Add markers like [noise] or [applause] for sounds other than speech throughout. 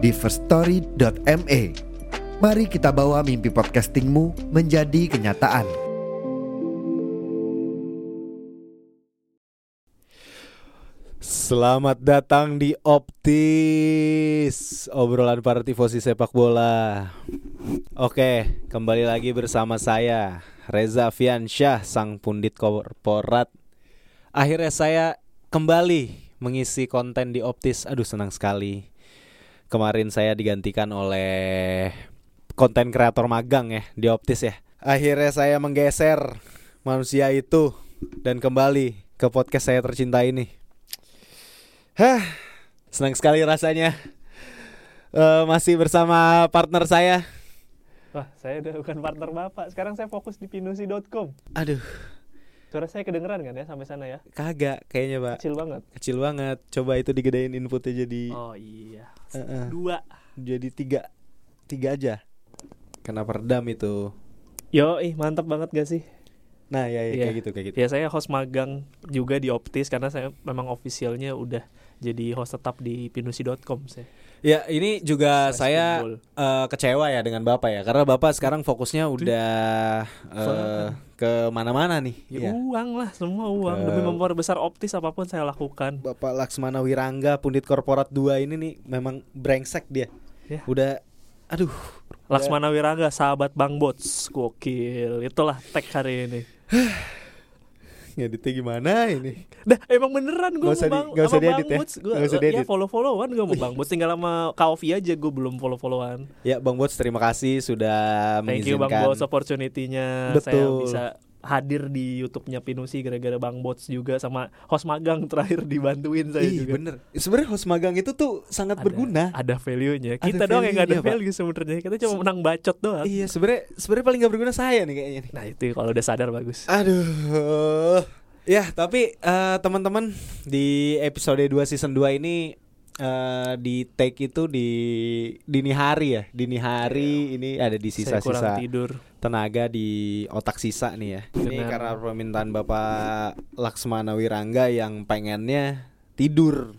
di firststory.me. Mari kita bawa mimpi podcastingmu menjadi kenyataan. Selamat datang di Optis Obrolan para tifosi sepak bola Oke, kembali lagi bersama saya Reza Fiansyah, sang pundit korporat Akhirnya saya kembali mengisi konten di Optis Aduh senang sekali Kemarin saya digantikan oleh konten kreator magang ya di Optis ya Akhirnya saya menggeser manusia itu Dan kembali ke podcast saya tercinta ini Hah, senang sekali rasanya uh, masih bersama partner saya. Wah, saya udah bukan partner Bapak. Sekarang saya fokus di pinusi.com. Aduh, Suara saya kedengeran kan ya sampai sana ya? kagak kayaknya pak. Kecil banget. Kecil banget. Coba itu digedein inputnya jadi Oh iya. Heeh. Dua. jadi tiga tiga aja. Kenapa redam itu? Yo, ih mantap banget gak sih? Nah ya, ya Iya. kayak gitu kayak gitu. Ya saya host magang juga di Optis karena saya memang officialnya udah jadi host tetap di pinusi.com saya. Ya ini juga Slash saya eh, kecewa ya dengan bapak ya karena bapak sekarang fokusnya udah eh, ke mana-mana nih. Iya. Ya uang lah, semua uang Ke- demi memperbesar Optis apa pun saya lakukan. Bapak Laksmana Wirangga Pundit Korporat 2 ini nih memang brengsek dia. Ya. Udah aduh. Laksmana Wirangga, sahabat Bang Bots, gokil. Itulah tag hari ini. [sighs] Ngeditnya gimana ini? Dah emang beneran gue mau bang, nggak usah diedit ya? Nggak usah ya diedit. follow followan gue mau Bang Bots tinggal sama Kaofi aja gue belum follow followan. Ya Bang Bots terima kasih sudah Thank you. Bang Bots opportunity-nya saya Betul. bisa hadir di YouTube-nya Pinusi gara-gara Bang Bots juga sama host magang terakhir dibantuin saya Ih juga. bener. Sebenarnya host magang itu tuh sangat Ada- berguna. Ada value-nya. Ada Kita doang yang gak ada value sebenarnya. Kita cuma menang bacot doang. Iya sebenarnya sebenarnya paling gak berguna saya nih kayaknya nih. Nah, itu kalau udah sadar bagus. Aduh. Ya, tapi eh, teman-teman di episode 2 season 2 ini eh, di take itu di dini hari ya. Dini hari ini ada di sisa-sisa tidur. tenaga di otak sisa nih ya. Ini Benar. karena permintaan Bapak Laksmana Wirangga yang pengennya tidur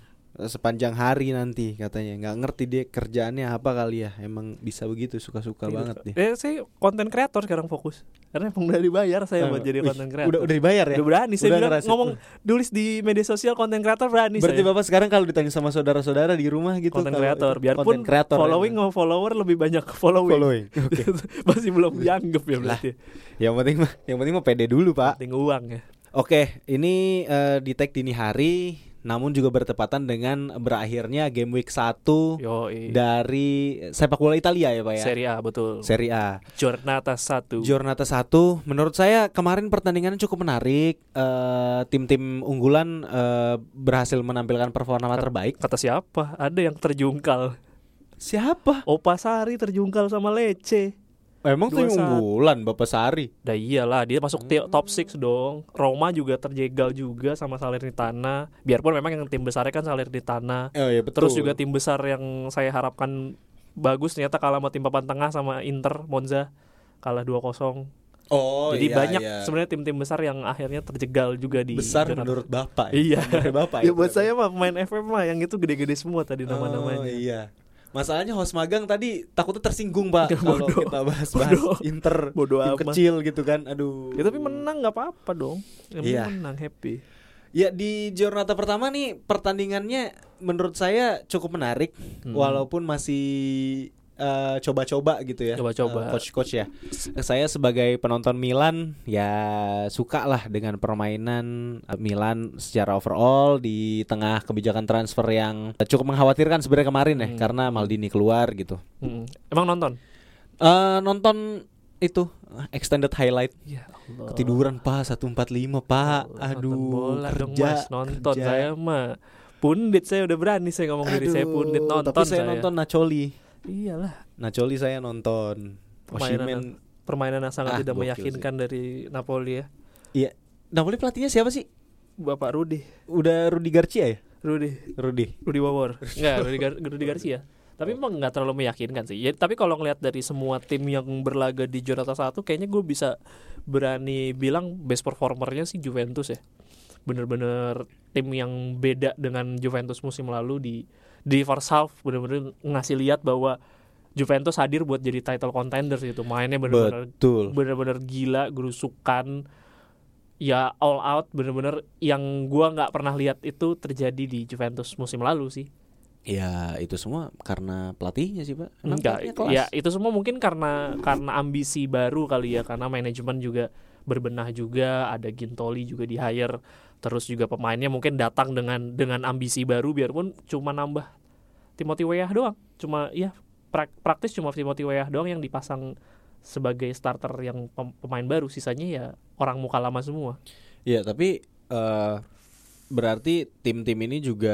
sepanjang hari nanti katanya. nggak ngerti dia kerjaannya apa kali ya. Emang bisa begitu suka-suka Tidur. banget dia. Eh, saya konten kreator sekarang fokus. Karena emang udah dibayar saya buat jadi Wih, konten kreator. Udah udah dibayar ya? Udah berani saya Udah bilang ngerasain. ngomong tulis di media sosial konten kreator berani Berarti saya. Bapak sekarang kalau ditanya sama saudara-saudara di rumah gitu konten kreator biarpun creator following sama follower lebih banyak following. Following, [laughs] oke. Masih belum dianggap ya berarti. Yang penting mah yang penting mah pede dulu, Pak. Penting uang ya. Oke, ini eh, di tag dini hari namun juga bertepatan dengan berakhirnya game week 1 Yo, dari sepak bola Italia ya, Pak ya. Serie A betul. Serie A. Giornata 1. Giornata 1 menurut saya kemarin pertandingannya cukup menarik. Eh, tim-tim unggulan eh, berhasil menampilkan performa terbaik. Kata siapa? Ada yang terjungkal. Siapa? Opa Sari terjungkal sama Lece. Emang saat. unggulan Bapak Sari. Dah iyalah dia masuk ti- top 6 dong. Roma juga terjegal juga sama Salernitana. Biarpun memang yang tim besarnya kan Salernitana. Oh iya betul. Terus juga tim besar yang saya harapkan bagus ternyata kalah sama tim papan tengah sama Inter Monza kalah 2-0. Oh Jadi iya, banyak iya. sebenarnya tim-tim besar yang akhirnya terjegal juga di besar Giornata. menurut Bapak. Iya. Menurut Bapak. Ya buat saya mah pemain FM mah yang itu gede-gede semua tadi nama-namanya. Oh iya. Masalahnya host magang tadi takutnya tersinggung pak kalau kita bahas-bahas Bodoh. Inter Bodoh tim amat. kecil gitu kan. Aduh. Ya tapi menang nggak apa-apa dong. Yang Iya. menang happy. Ya di Giornata pertama nih pertandingannya menurut saya cukup menarik Hmm. walaupun masih eh, coba-coba gitu ya. Coba-coba. Eh, coach-coach ya. Saya sebagai penonton Milan ya suka lah dengan permainan eh, Milan secara overall di tengah kebijakan transfer yang cukup mengkhawatirkan sebenarnya kemarin ya Hmm. karena Maldini keluar gitu. Mm. Emang nonton? Eh nonton itu extended highlight Ya Allah. ketiduran pak 145 pak Allah, aduh nonton bola dong kerja mas nonton kerja. saya mah pundit saya udah berani saya ngomong diri saya Aduh, pundit nonton tapi saya, saya nonton Nacoli Iyalah, Nacoli saya nonton. Permainan Osimhen. permainan yang sangat Ah, tidak meyakinkan dari Napoli ya. Iya. Napoli pelatihnya siapa sih? Bapak Rudi, Udah Rudi Garcia ya? Rudi, Rudi. Rudi Wawor. Enggak, Rudi, Gar Rudi Garcia. Tapi emang nggak terlalu meyakinkan sih. Ya, tapi kalau ngelihat dari semua tim yang berlaga di Jonata satu, kayaknya gue bisa berani bilang best performernya sih Juventus ya. Bener-bener tim yang beda dengan Juventus musim lalu di di first half bener-bener ngasih lihat bahwa Juventus hadir buat jadi title contenders gitu. Mainnya bener-bener Betul. bener-bener gila, gerusukan, ya all out, bener-bener yang gua nggak pernah lihat itu terjadi di Juventus musim lalu sih. Ya itu semua karena pelatihnya sih pak. Emang Enggak, kelas. ya itu semua mungkin karena karena ambisi baru kali ya, karena manajemen juga berbenah juga, ada Gintoli juga di hire, terus juga pemainnya mungkin datang dengan dengan ambisi baru, biarpun cuma nambah Timothy Weah doang, cuma ya prak- praktis cuma Timothy Weah doang yang dipasang sebagai starter yang pem- pemain baru, sisanya ya orang muka lama semua. Iya tapi eh, berarti tim-tim ini juga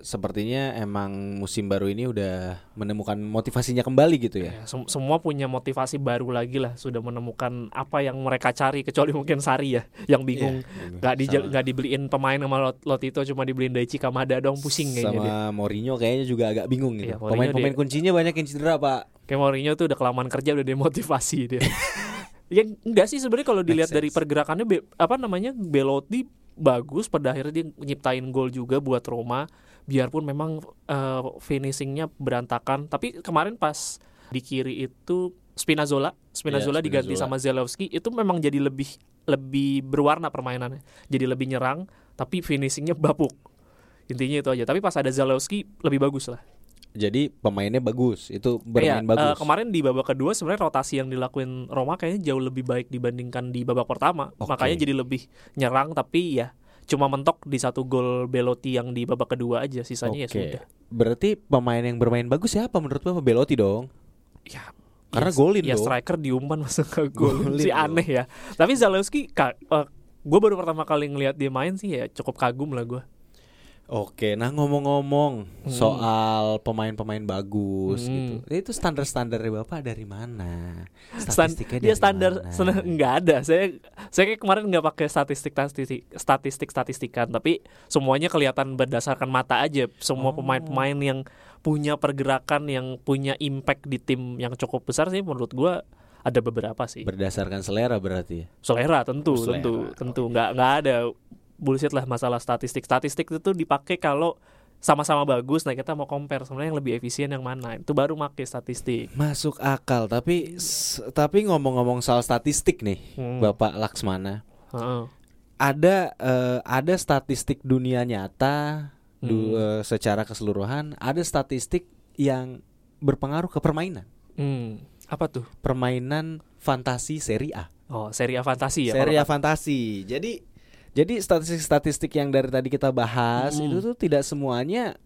sepertinya emang musim baru ini udah menemukan motivasinya kembali gitu ya. Ya, sem- semua punya motivasi baru lagi lah, sudah menemukan apa yang mereka cari kecuali mungkin Sari ya yang bingung Iya, nggak di sama, nggak dibeliin pemain sama Lot, Lotito cuma dibeliin Daichi Kamada dong pusing kayaknya sama dia. Mourinho kayaknya juga agak bingung Iya, gitu. Mourinho Pemain-pemain dia- kuncinya banyak yang cedera pak. Kayak Mourinho tuh udah kelamaan kerja udah demotivasi dia. [laughs] ya enggak sih sebenarnya kalau dilihat dari pergerakannya Be- apa namanya Belotti bagus pada akhirnya dia nyiptain gol juga buat Roma biarpun memang eh, finishingnya berantakan. Tapi kemarin pas di kiri itu Spinazzola Spinazzola Iya, diganti Spinazzola. sama Zelewski itu memang jadi lebih lebih berwarna permainannya. Jadi lebih nyerang tapi finishingnya bapuk intinya itu aja. Tapi pas ada Zelewski lebih bagus lah Jadi pemainnya bagus, itu bermain bagus. eh, kemarin di babak kedua sebenarnya rotasi yang dilakuin Roma kayaknya jauh lebih baik dibandingkan di babak pertama. Oke. Makanya jadi lebih nyerang tapi ya cuma mentok di satu gol Belotti yang di babak kedua aja sisanya ya Oke. sudah. Berarti pemain yang bermain bagus siapa menurut Bapak Belotti dong? Ya Karena ya, golin ya dong. striker diumpan masuk ke gol dong. aneh ya. Tapi Zalewski gue baru pertama kali ngelihat dia main sih ya cukup kagum lah gue. Oke, nah ngomong-ngomong Hmm. soal pemain-pemain bagus Hmm. gitu. Itu standar-standarnya Bapak dari mana? Statistiknya dia dari standar mana? sen- nggak ada saya saya kayak kemarin nggak pakai statistik statistik statistik statistikan tapi semuanya kelihatan berdasarkan mata aja semua Oh. pemain-pemain yang punya pergerakan yang punya impact di tim yang cukup besar sih menurut gua ada beberapa sih Berdasarkan selera berarti ya. selera tentu Oh, selera. tentu tentu nggak nggak ada bullshit lah masalah statistik statistik itu dipakai kalau sama-sama bagus nah kita mau compare sebenarnya yang lebih efisien yang mana itu baru pakai statistik Masuk akal, tapi tapi ngomong-ngomong soal statistik nih, Hmm. Bapak Laksmana. Heeh. Ada eh, ada statistik dunia nyata du- Hmm. eh, secara keseluruhan, ada statistik yang berpengaruh ke permainan. Hmm, apa tuh Permainan fantasi Serie A. Oh, seri A fantasi ya. Serie A fantasi. Jadi jadi statistik-statistik yang dari tadi kita bahas Mm. itu tuh tidak semuanya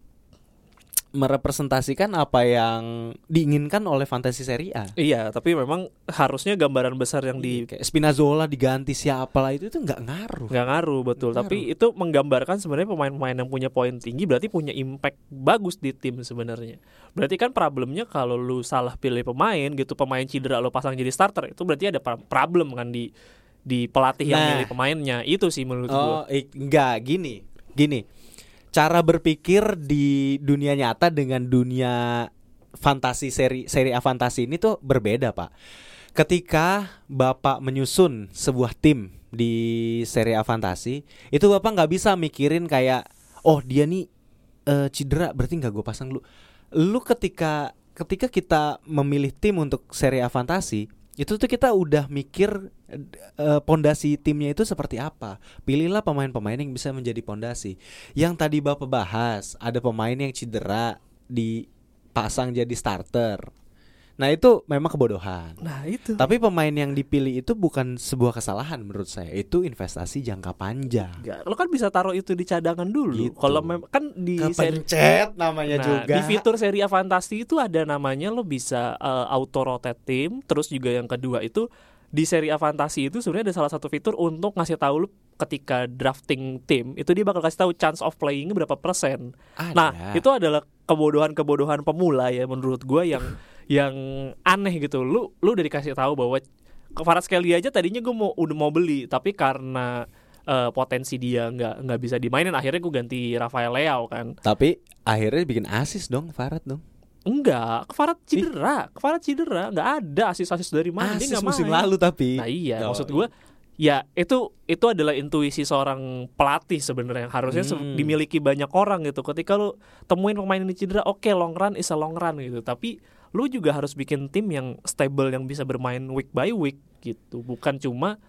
merepresentasikan apa yang diinginkan oleh fantasi Serie A. Iya, tapi memang harusnya gambaran besar yang di Kayak Spinazzola diganti siapa lah itu itu nggak ngaruh. nggak ngaruh betul. Tapi itu menggambarkan sebenarnya pemain-pemain yang punya poin tinggi berarti punya impact bagus di tim sebenarnya. Berarti kan problemnya kalau lu salah pilih pemain gitu, pemain cedera lu pasang jadi starter itu berarti ada problem kan di di pelatih yang Nah. milih pemainnya. Itu sih menurut gua. Oh, ik- enggak gini. Gini. Cara berpikir di dunia nyata dengan dunia fantasi seri seri A fantasi ini tuh berbeda, Pak. Ketika Bapak menyusun sebuah tim di seri A fantasi, itu Bapak nggak bisa mikirin kayak oh dia nih eh, cedera berarti nggak gue pasang lu. Lu ketika ketika kita memilih tim untuk seri A fantasi, itu tuh kita udah mikir eh, pondasi timnya itu seperti apa. Pilihlah pemain-pemain yang bisa menjadi pondasi. Yang tadi Bapak bahas, ada pemain yang cedera dipasang jadi starter. Nah, itu memang kebodohan. Nah, itu. Tapi pemain yang dipilih itu bukan sebuah kesalahan menurut saya. Itu investasi jangka panjang. Enggak, lo kan bisa taruh itu di cadangan dulu. Gitu. Kalau memang kan di seri Kepencet namanya Nah, juga. di fitur seri A Fantasi itu ada namanya lo bisa uh, auto rotate tim, terus juga yang kedua itu di seri A Fantasi itu sebenarnya ada salah satu fitur untuk ngasih tahu lu ketika drafting tim itu dia bakal kasih tahu chance of playing berapa persen. Ada. Nah, itu adalah kebodohan-kebodohan pemula ya menurut gua yang [laughs] yang aneh gitu. Lu lu udah dikasih tahu bahwa Farad Skelly aja tadinya gue mau udah mau beli tapi karena eh, potensi dia nggak nggak bisa dimainin akhirnya gue ganti Rafael Leao kan. Tapi akhirnya bikin asis dong Farad dong. Enggak, Farad cedera, Farad cedera, nggak ada asis-asis dari mana dia asis nggak musim main. lalu tapi. Nah iya, Oh, maksud gue ya itu itu adalah intuisi seorang pelatih sebenarnya yang harusnya Hmm. dimiliki banyak orang gitu. Ketika lu temuin pemain ini cedera, oke long run is a long run gitu. Tapi lu juga harus bikin tim yang stable yang bisa bermain week by week gitu. Bukan cuma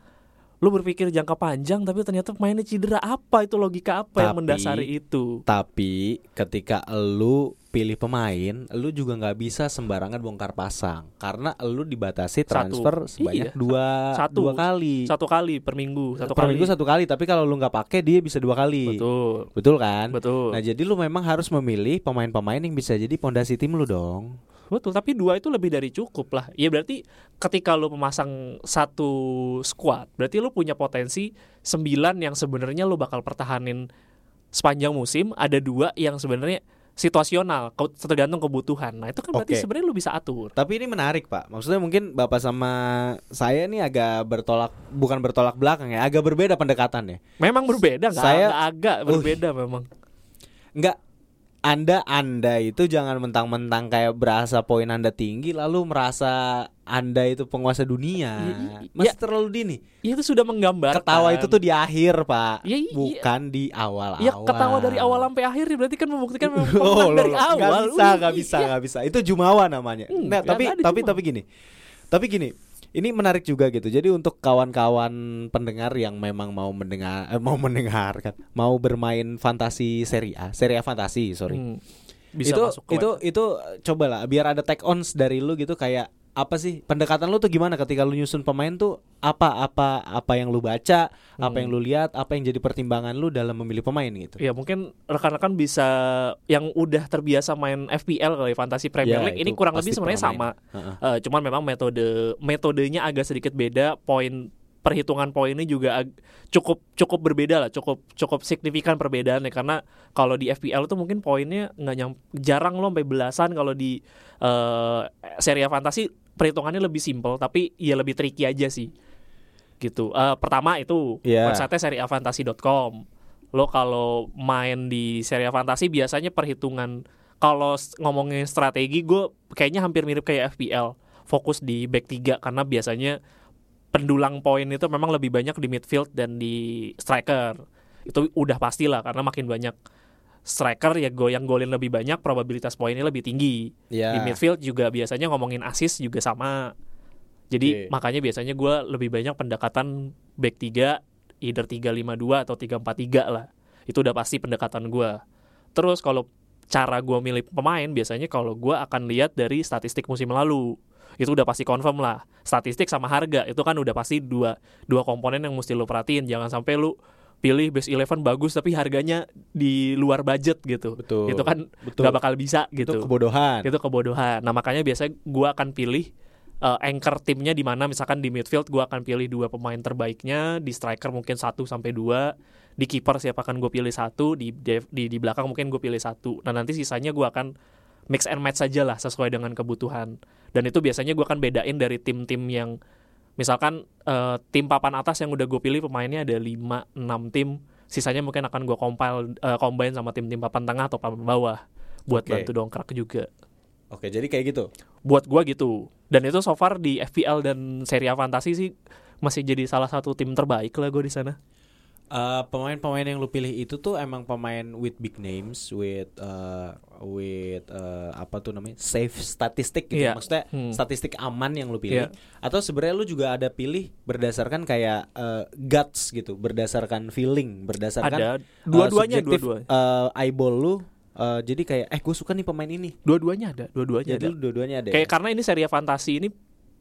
lu berpikir jangka panjang tapi ternyata pemainnya cedera apa itu logika apa yang Tapi- mendasari itu. Tapi ketika lu pilih pemain, lu juga nggak bisa sembarangan bongkar pasang karena lu dibatasi Satu. transfer sebanyak Iya. dua Satu. dua kali. Satu kali per minggu, satu per kali. minggu satu kali, tapi kalau lu nggak pakai dia bisa dua kali. Betul. Betul kan? Betul. Nah, jadi lu memang harus memilih pemain-pemain yang bisa jadi pondasi tim lu dong. Betul, tapi dua itu lebih dari cukup lah. Ya berarti ketika lu memasang satu squad, berarti lu punya potensi sembilan yang sebenarnya lu bakal pertahanin sepanjang musim. Ada dua yang sebenarnya situasional, tergantung kebutuhan. Nah itu kan berarti Oke. sebenarnya lu bisa atur. Tapi ini menarik, Pak. Maksudnya mungkin Bapak sama saya nih agak bertolak bukan bertolak belakang ya, agak berbeda pendekatannya. Memang berbeda, nggak Saya- agak Uh. berbeda memang. Enggak anda Anda itu jangan mentang-mentang kayak berasa poin Anda tinggi lalu merasa Anda itu penguasa dunia. I- Masih ya. terlalu dini. Ya, itu sudah menggambarkan. Ketawa itu tuh di akhir, Pak. Ya, iya. Bukan di awal-awal. Ya ketawa dari awal sampai akhir ya berarti kan membuktikan memang [laughs] Oh, dari loh, awal. Gak bisa, gak bisa, iya. gak bisa. Itu jumawa namanya. Hmm, nah, tapi tapi jumawa. tapi gini. Tapi gini, ini menarik juga gitu. Jadi untuk kawan-kawan pendengar yang memang mau mendengar [laughs] eh, mau mendengarkan, mau bermain fantasi seri A, seri A fantasi, sorry. Hmm, bisa itu masuk ke itu itu cobalah biar ada take ons dari lu gitu kayak apa sih pendekatan lu tuh gimana ketika lu nyusun pemain tuh apa apa apa yang lu baca apa Hmm. yang lu lihat apa yang jadi pertimbangan lu dalam memilih pemain gitu Ya mungkin rekan-rekan bisa yang udah terbiasa main FPL kali Fantasy Premier Ya, League ini kurang lebih sebenarnya sama. Heeh. Eh, cuman memang metode metodenya agak sedikit beda, poin perhitungan poinnya juga cukup cukup berbeda lah, cukup cukup signifikan perbedaannya karena kalau di FPL tuh mungkin poinnya nggak nyam jarang loh sampai belasan kalau di eh seri fantasi perhitungannya lebih simpel tapi ya lebih tricky aja sih. Gitu. Eh, pertama itu Iya. website seriafantasi.com. Lo kalau main di Serie A Fantasi biasanya perhitungan kalau ngomongin strategi gue kayaknya hampir mirip kayak FPL. Fokus di back 3 karena biasanya pendulang poin itu memang lebih banyak di midfield dan di striker. Itu udah pastilah karena makin banyak striker ya go yang golin lebih banyak probabilitas poinnya lebih tinggi. ya Di midfield juga biasanya ngomongin assist juga sama. Jadi Oke. makanya biasanya gue lebih banyak pendekatan back 3 either 352 atau 343 lah. Itu udah pasti pendekatan gue. Terus kalau cara gue milih pemain biasanya kalau gue akan lihat dari statistik musim lalu. Itu udah pasti confirm lah. Statistik sama harga itu kan udah pasti dua dua komponen yang mesti lo perhatiin. Jangan sampai lu pilih base 11 bagus tapi harganya di luar budget gitu. betul Itu kan betul nggak bakal bisa itu gitu kebodohan itu kebodohan. Nah makanya biasanya gua akan pilih uh, anchor timnya di mana misalkan di midfield gua akan pilih dua pemain terbaiknya, di striker mungkin satu sampai dua, di kiper siapa akan gue pilih satu, di, di di belakang mungkin gue pilih satu. Nah nanti sisanya gua akan mix and match saja lah sesuai dengan kebutuhan. Dan itu biasanya gua akan bedain dari tim-tim yang misalkan uh, tim papan atas yang udah gue pilih pemainnya ada 5 6 tim, sisanya mungkin akan gua compile uh, combine sama tim-tim papan tengah atau papan bawah buat Oke. bantu dongkrak juga. Oke jadi kayak gitu? Buat gua gitu. Dan itu so far di FPL dan Serie A Fantasi sih masih jadi salah satu tim terbaik lah gue di sana Eh, pemain-pemain yang lu pilih itu tuh emang pemain with big names, with eh, with eh, apa tuh namanya safe statistik gitu. Iya. Maksudnya Hmm. statistik aman yang lu pilih. Iya. Atau sebenarnya lu juga ada pilih berdasarkan kayak eh, guts gitu, berdasarkan feeling, berdasarkan ada dua-duanya subjektif, dua-duanya eh, eyeball lu. eh, jadi kayak eh gue suka nih pemain ini. dua-duanya ada dua-duanya Jadi ada dua-duanya ada. kayak ya? karena ini Serie A Fantasi ini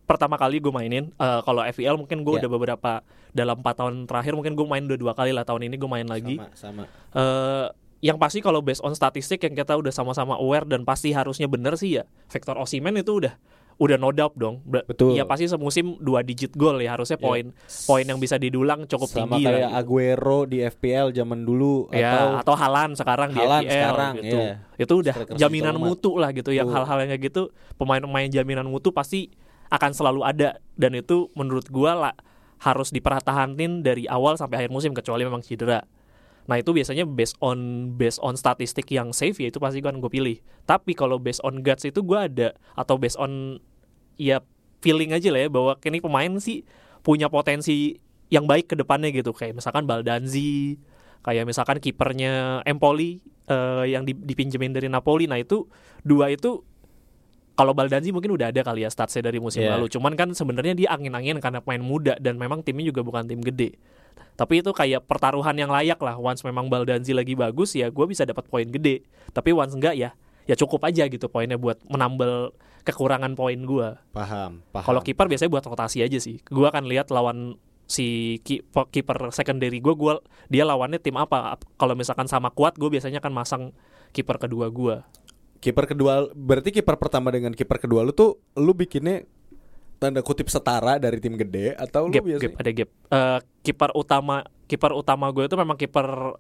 pertama kali gue mainin Eh, kalau FPL mungkin gue Iya. udah beberapa dalam empat tahun terakhir mungkin gue main udah dua kali lah tahun ini gue main lagi sama sama. eh yang pasti kalau based on statistik yang kita udah sama-sama aware dan pasti harusnya bener sih ya Victor Osimhen itu udah udah no doubt dong. Betul. Ya pasti semusim dua digit gol ya harusnya Iya. poin poin yang bisa didulang cukup sama tinggi kayak lah. gitu. Aguero di FPL zaman dulu Ya, atau atau Halan sekarang Halan di FPL sekarang, gitu. iya. Itu udah Striker jaminan mutu lah gitu. Yang hal-hal yang kayak gitu pemain-pemain jaminan mutu pasti akan selalu ada dan itu menurut gua lah harus dipertahanin dari awal sampai akhir musim kecuali memang cedera. Nah itu biasanya based on based on statistik yang safe ya itu pasti kan gue pilih. Tapi kalau based on guts itu gue ada atau based on ya feeling aja lah ya bahwa ini pemain sih punya potensi yang baik ke depannya gitu kayak misalkan Baldanzi, kayak misalkan kipernya Empoli eh, yang di- dipinjemin dari Napoli. Nah itu dua itu kalau Baldanzi mungkin udah ada kali ya statsnya dari musim Iya. lalu. Cuman kan sebenarnya dia angin-angin karena pemain muda dan memang timnya juga bukan tim gede. Tapi itu kayak pertaruhan yang layak lah. Once memang Baldanzi lagi bagus ya gue bisa dapat poin gede. Tapi once enggak ya ya cukup aja gitu poinnya buat menambal kekurangan poin gue. paham paham Kalau kiper biasanya buat rotasi aja sih. Gue akan lihat lawan si ki- pe- kiper secondary gue, gua dia lawannya tim apa. Ap- Kalau misalkan sama kuat, gue biasanya akan masang kiper kedua gue. Kiper kedua berarti kiper pertama dengan kiper kedua lu tuh lu bikinnya tanda kutip setara dari tim gede atau lu Gap, biasa gap, ada gap. Eh, kiper utama, kiper utama gue itu memang kiper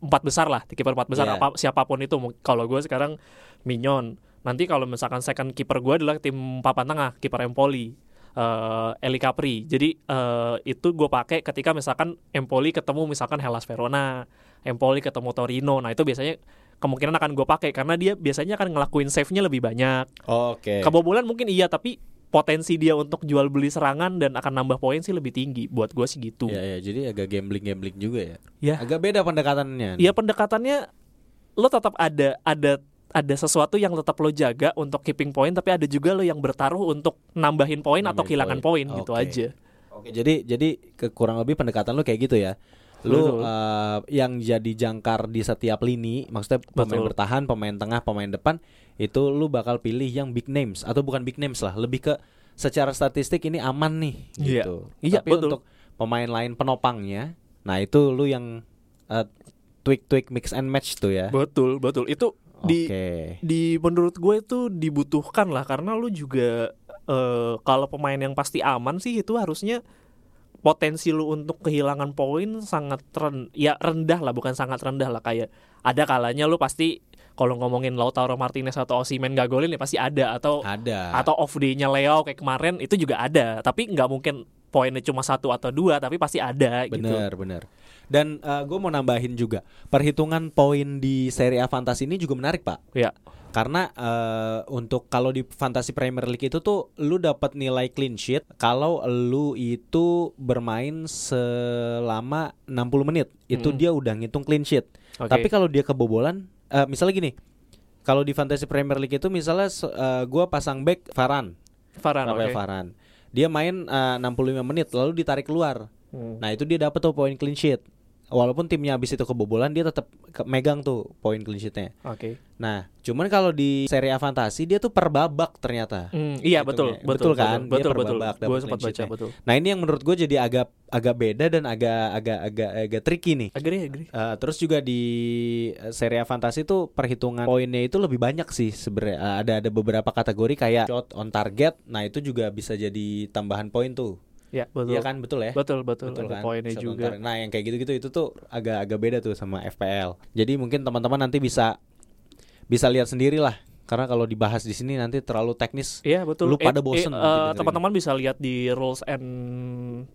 empat besar lah, kiper empat besar Iya. apa siapa pun itu. Kalau gue sekarang Mignon. Nanti kalau misalkan second kiper gue adalah tim papan tengah, kiper Empoli. eh Eli Capri. Jadi eh, itu gue pakai ketika misalkan Empoli ketemu misalkan Hellas Verona, Empoli ketemu Torino. Nah itu biasanya kemungkinan akan gue pakai karena dia biasanya akan ngelakuin save-nya lebih banyak. oke Kebobolan mungkin iya tapi potensi dia untuk jual beli serangan dan akan nambah poin sih lebih tinggi buat gue sih gitu. ya ya jadi agak gambling gambling juga ya Ya. agak beda pendekatannya Iya pendekatannya lo tetap ada ada ada sesuatu yang tetap lo jaga untuk keeping point tapi ada juga lo yang bertaruh untuk nambahin poin atau kehilangan poin. poin gitu aja. Oke, jadi jadi kurang lebih pendekatan lu kayak gitu ya. Lu eh, yang jadi jangkar di setiap lini, maksudnya pemain Betul. bertahan, pemain tengah, pemain depan, itu lu bakal pilih yang big names atau bukan big names lah, lebih ke secara statistik ini aman nih Iya. gitu. Iya, Tapi betul. untuk pemain lain penopangnya, nah itu lu yang eh, tweak-tweak mix and match tuh ya. Betul betul itu di di menurut gue itu dibutuhkan lah karena lu juga eh, kalau pemain yang pasti aman sih itu harusnya potensi lu untuk kehilangan poin sangat ren ya rendah lah bukan sangat rendah lah kayak ada kalanya lu pasti kalau ngomongin Lautaro Martinez atau Osimhen gak golin ya pasti ada atau Ada. atau off day-nya Leo kayak kemarin itu juga ada tapi nggak mungkin poinnya cuma satu atau dua tapi pasti ada gitu Bener bener. Dan gue mau nambahin juga perhitungan poin di Serie A Fantasi ini juga menarik pak. ya Karena eh, untuk kalau di Fantasy Premier League itu tuh lu dapat nilai clean sheet kalau lu itu bermain selama 60 menit. Itu Mm. dia udah ngitung clean sheet. oke Tapi kalau dia kebobolan eh, misalnya gini. Kalau di Fantasy Premier League itu misalnya eh, gua pasang back Varan, Varane Rafael oke Varane. Dia main eh, 65 menit lalu ditarik keluar. Hmm. Nah, itu dia dapat tuh poin clean sheet. Walaupun timnya habis itu kebobolan dia tetap ke- megang tuh poin clean sheetnya. oke Nah, cuman kalau di Serie A Fantasi dia tuh per babak ternyata. Hmm, iya betul, Hitungnya. betul, Betul kan? Dia betul, per betul. babak clean sempat baca betul. Nah, ini yang menurut gue jadi agak agak beda dan agak agak agak agak tricky nih. Agree, agree. Eh, terus juga di eh, Serie A Fantasi tuh perhitungan poinnya itu lebih banyak sih sebenarnya. Eh, ada ada beberapa kategori kayak shot on target. Nah, itu juga bisa jadi tambahan poin tuh. Ya, betul. Iya kan? Betul ya? Betul, betul. Betul kan? poinnya on juga. target. Nah, yang kayak gitu-gitu itu tuh agak-agak beda tuh sama FPL. Jadi mungkin teman-teman nanti bisa bisa lihat sendiri lah. Karena kalau dibahas di sini nanti terlalu teknis. Iya betul. Lu pada Eh, bosen eh, eh, dengerin. teman-teman bisa lihat di rules and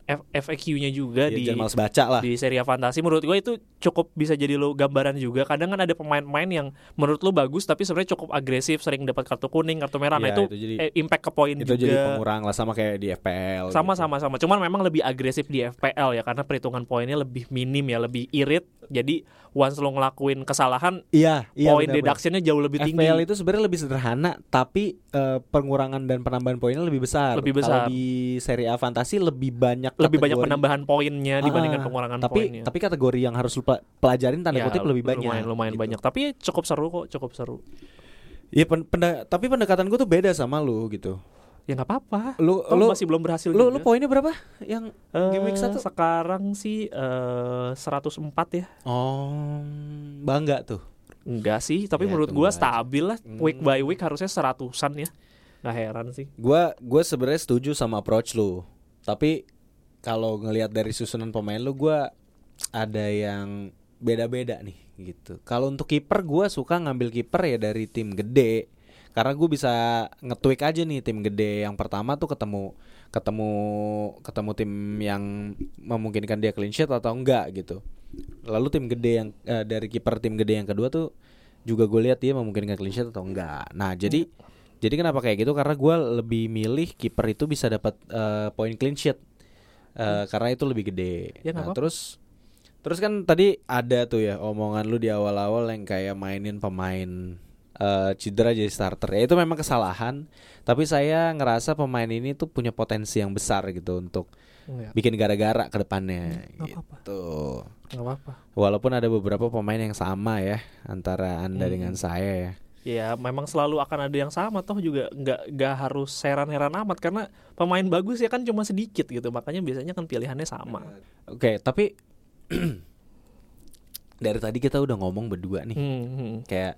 F- FAQ-nya juga Ya, di males baca lah. di Serie A Fantasi. Menurut gue itu cukup bisa jadi lo gambaran juga. Kadang kan ada pemain-pemain yang menurut lo bagus tapi sebenarnya cukup agresif, sering dapat kartu kuning, kartu merah. Nah Iya, itu, itu jadi- eh, impact ke poin itu juga. jadi pengurang lah sama kayak di FPL. sama gitu. sama sama. Cuman memang lebih agresif di FPL ya karena perhitungan poinnya lebih minim ya, lebih irit. Jadi once lo ngelakuin kesalahan, Iya, iya poin deductionnya jauh lebih tinggi. FPL itu sebenarnya lebih sederhana, tapi eh, pengurangan dan penambahan poinnya lebih besar. Lebih Kalau besar. di Serie A Fantasi lebih banyak lebih banyak penambahan poinnya dibandingkan Ah, pengurangan tapi poinnya. tapi kategori yang harus pelajarin tanda Ya, kutip lebih banyak. Lumayan, lumayan gitu. banyak. Tapi cukup seru kok, cukup seru. Iya, pen- penda- tapi pendekatan gue tuh beda sama lu gitu. Ya nggak apa-apa. Lu Toh lu masih belum berhasil lu, lu juga. poinnya berapa? Yang game week satu? Sekarang sih eh 104 ya. Oh, bangga tuh. Enggak sih, tapi Ya, menurut gua aja. stabil lah. Week Hmm. by week harusnya seratusan ya. Nggak heran sih. Gua gue sebenarnya setuju sama approach lu. Tapi kalau ngelihat dari susunan pemain lu gua ada yang beda-beda nih gitu. Kalau untuk kiper gua suka ngambil kiper ya dari tim gede. Karena gue bisa nge-tweak aja nih tim gede. Yang pertama tuh ketemu ketemu ketemu tim yang memungkinkan dia clean sheet atau enggak gitu. Lalu tim gede yang eh, dari kiper tim gede yang kedua tuh juga gue lihat dia memungkinkan clean sheet atau enggak. Nah, jadi jadi kenapa kayak gitu? Karena gue lebih milih kiper itu bisa dapat eh, poin clean sheet Eh, karena itu lebih gede. Ya, nah, terus terus kan tadi ada tuh ya omongan lu di awal-awal yang kayak mainin pemain eh, cedera jadi starter. Ya itu memang kesalahan. Tapi saya ngerasa pemain ini tuh punya potensi yang besar gitu untuk Enggak. bikin gara-gara ke depannya apa-apa. gitu. Nggak apa-apa. Walaupun ada beberapa pemain yang sama ya antara Anda dengan saya ya. Ya memang selalu akan ada yang sama toh juga nggak nggak harus heran-heran amat karena pemain bagus ya kan cuma sedikit gitu makanya biasanya kan pilihannya sama. Oke, tapi [clears throat] dari tadi kita udah ngomong berdua nih. Hmm, hmm. Kayak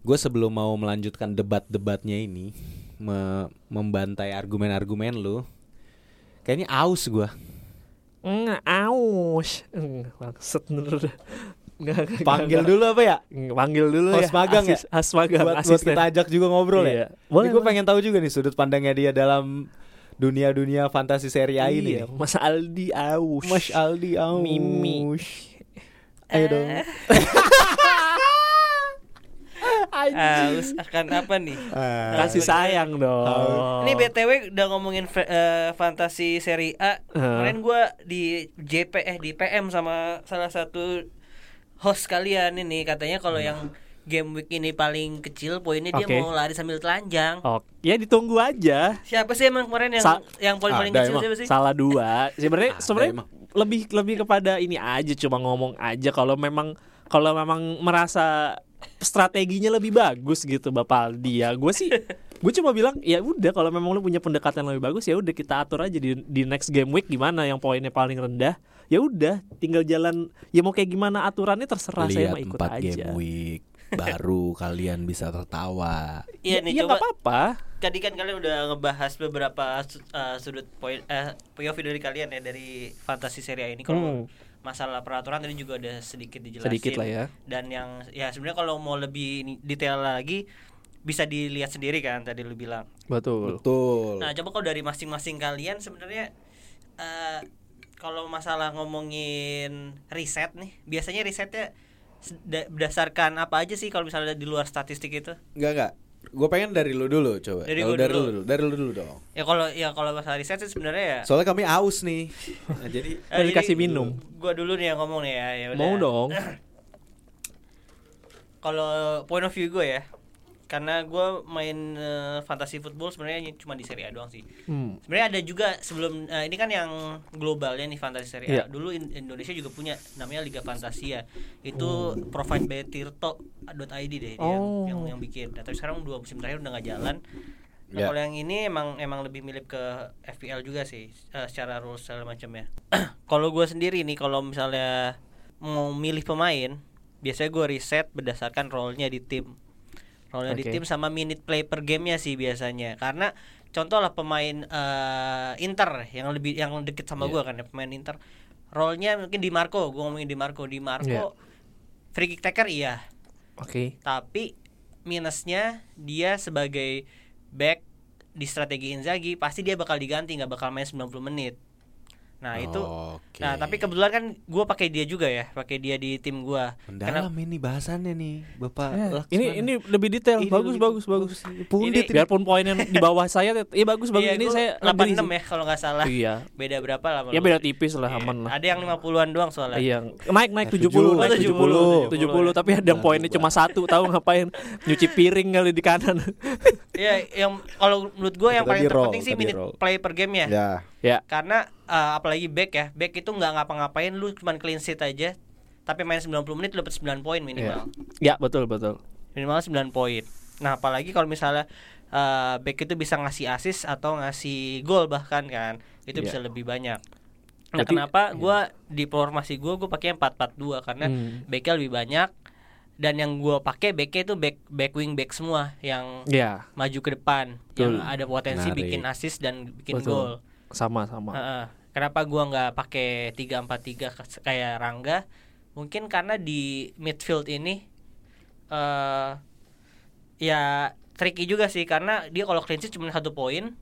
gue sebelum mau melanjutkan debat-debatnya ini me- membantai argumen-argumen lu, kayaknya aus gue. Nggak aus. Maksud. Nggak, Panggil dulu apa ya? Panggil dulu Host ya. magang ya? Asis- Host magang. buat, buat asisten. kita ajak juga ngobrol Iya. ya. Boleh, gue pengen tahu juga nih sudut pandangnya dia dalam dunia-dunia fantasi seri A ini. Iya, Mas Aldi aus. Mas Aldi aus. Mimi. Ayo dong. [laughs] Haus akan apa nih? Ah. Kasih sayang dong. Ini BTW udah ngomongin eh, fantasi seri A. Kemarin gua di JP eh di PM sama salah satu host kalian ini katanya kalau yang game week ini paling kecil poinnya dia Oke. mau lari sambil telanjang. Oh, ya ditunggu aja. Siapa sih emang kemarin yang Sa- yang poin paling kecil emang. siapa sih? Salah dua. [laughs] Sebenarnya sebenarnya lebih lebih kepada ini aja cuma ngomong aja kalau memang kalau memang merasa strateginya lebih bagus gitu Bapak Aldi ya. Gue sih gue cuma bilang ya udah kalau memang lu punya pendekatan yang lebih bagus ya udah kita atur aja di di next game week gimana yang poinnya paling rendah. Ya udah tinggal jalan ya mau kayak gimana aturannya terserah saya mah Lihat ikut empat aja. game week baru [laughs] kalian bisa tertawa. Iya ya, nih ya coba nggak apa-apa. tadi kan kalian udah ngebahas beberapa su- eh, sudut poin eh POV dari kalian ya dari fantasi seri A ini kalau Hmm. Masalah peraturan tadi juga udah sedikit dijelasin Sedikit lah ya. dan yang ya sebenarnya kalau mau lebih detail lagi bisa dilihat sendiri kan tadi lu bilang Betul. Betul. nah coba kalau dari masing-masing kalian sebenarnya eh kalau masalah ngomongin riset nih biasanya risetnya berdasarkan apa aja sih kalau misalnya di luar statistik itu Enggak enggak. Gue pengen dari lu dulu coba. Dari gua dari dulu. lu dulu. Dari lu dulu dong. ya kalau ya kalau masalah riset sih sebenarnya ya Soalnya kami aus nih. [laughs] Nah, jadi Mau dikasih minum. Gua dulu nih yang ngomong nih ya. ya udah. Mau dong. [clears throat] Kalau point of view gue ya, karena gue main eh, fantasy football sebenarnya cuma di Serie A doang sih. Hmm. Sebenarnya ada juga sebelum eh, ini kan yang globalnya nih fantasi Serie A. Iya. Dulu in- Indonesia juga punya namanya Liga Fantasia. Itu provide by Tirto.id deh dia Oh. yang, yang yang bikin. Nah, tapi sekarang dua musim terakhir udah nggak jalan. Nah, Ya. kalau yang ini emang emang lebih mirip ke FPL juga sih eh, secara rules segala macamnya. [clears throat] kalau gue sendiri nih kalau misalnya mau milih pemain, biasanya gue riset berdasarkan role-nya di tim. Role-nya di Oke. tim sama minute play per gamenya sih biasanya. Karena contoh lah pemain eh, Inter yang lebih yang deket sama Iya. gue kan ya pemain Inter. Role-nya mungkin di Marco, gue ngomongin di Marco, di Marco Iya. free kick taker iya, Oke. tapi minusnya dia sebagai back di strategi Inzaghi pasti dia bakal diganti nggak bakal main 90 menit. Nah, itu Oke. Nah, tapi kebetulan kan gue pakai dia juga ya, pakai dia di tim gue. mendalam ini bahasannya nih, Bapak. Eh, ini ini lebih detail. Ini bagus lebih bagus bagus. Pundit ini. Biarpun poinnya di bawah [laughs] saya, iya bagus bagus. Iya, ini saya 86 agree ya kalau nggak salah. Iya. Beda berapa lah? Ya beda tipis lah Iya. aman lah. Ada yang 50-an doang soalnya. Iya, naik naik Eh, 70, 70, naik 70, 70, 70, tapi ada yang poinnya cuma satu, tahu ngapain? Nyuci piring kali di kanan. [laughs] Iya, yang kalau menurut gue yang paling terpenting sih minute play per game ya. Ya. ya, Karena eh, apalagi back ya, back itu nggak ngapa-ngapain, lu cuma clean sheet aja. Tapi main 90 menit lu dapat 9 poin minimal. ya betul betul. Minimal 9 poin. Nah, apalagi kalau misalnya eh, back itu bisa ngasih assist atau ngasih gol bahkan kan, itu Iya. bisa lebih banyak. Nah, kenapa gua di formasi gua gua pakai 4-4-2 karena Hmm. backnya lebih banyak dan yang gue pakai backnya itu back back wing back semua yang Ya, maju ke depan Betul. yang ada potensi Menarik. bikin assist dan bikin Betul. gol. Sama sama. Heeh. Kenapa gua nggak pakai 3-4-3 ke- kayak Rangga? Mungkin karena di midfield ini eh ya tricky juga sih karena dia kalau clean sheet cuma satu poin.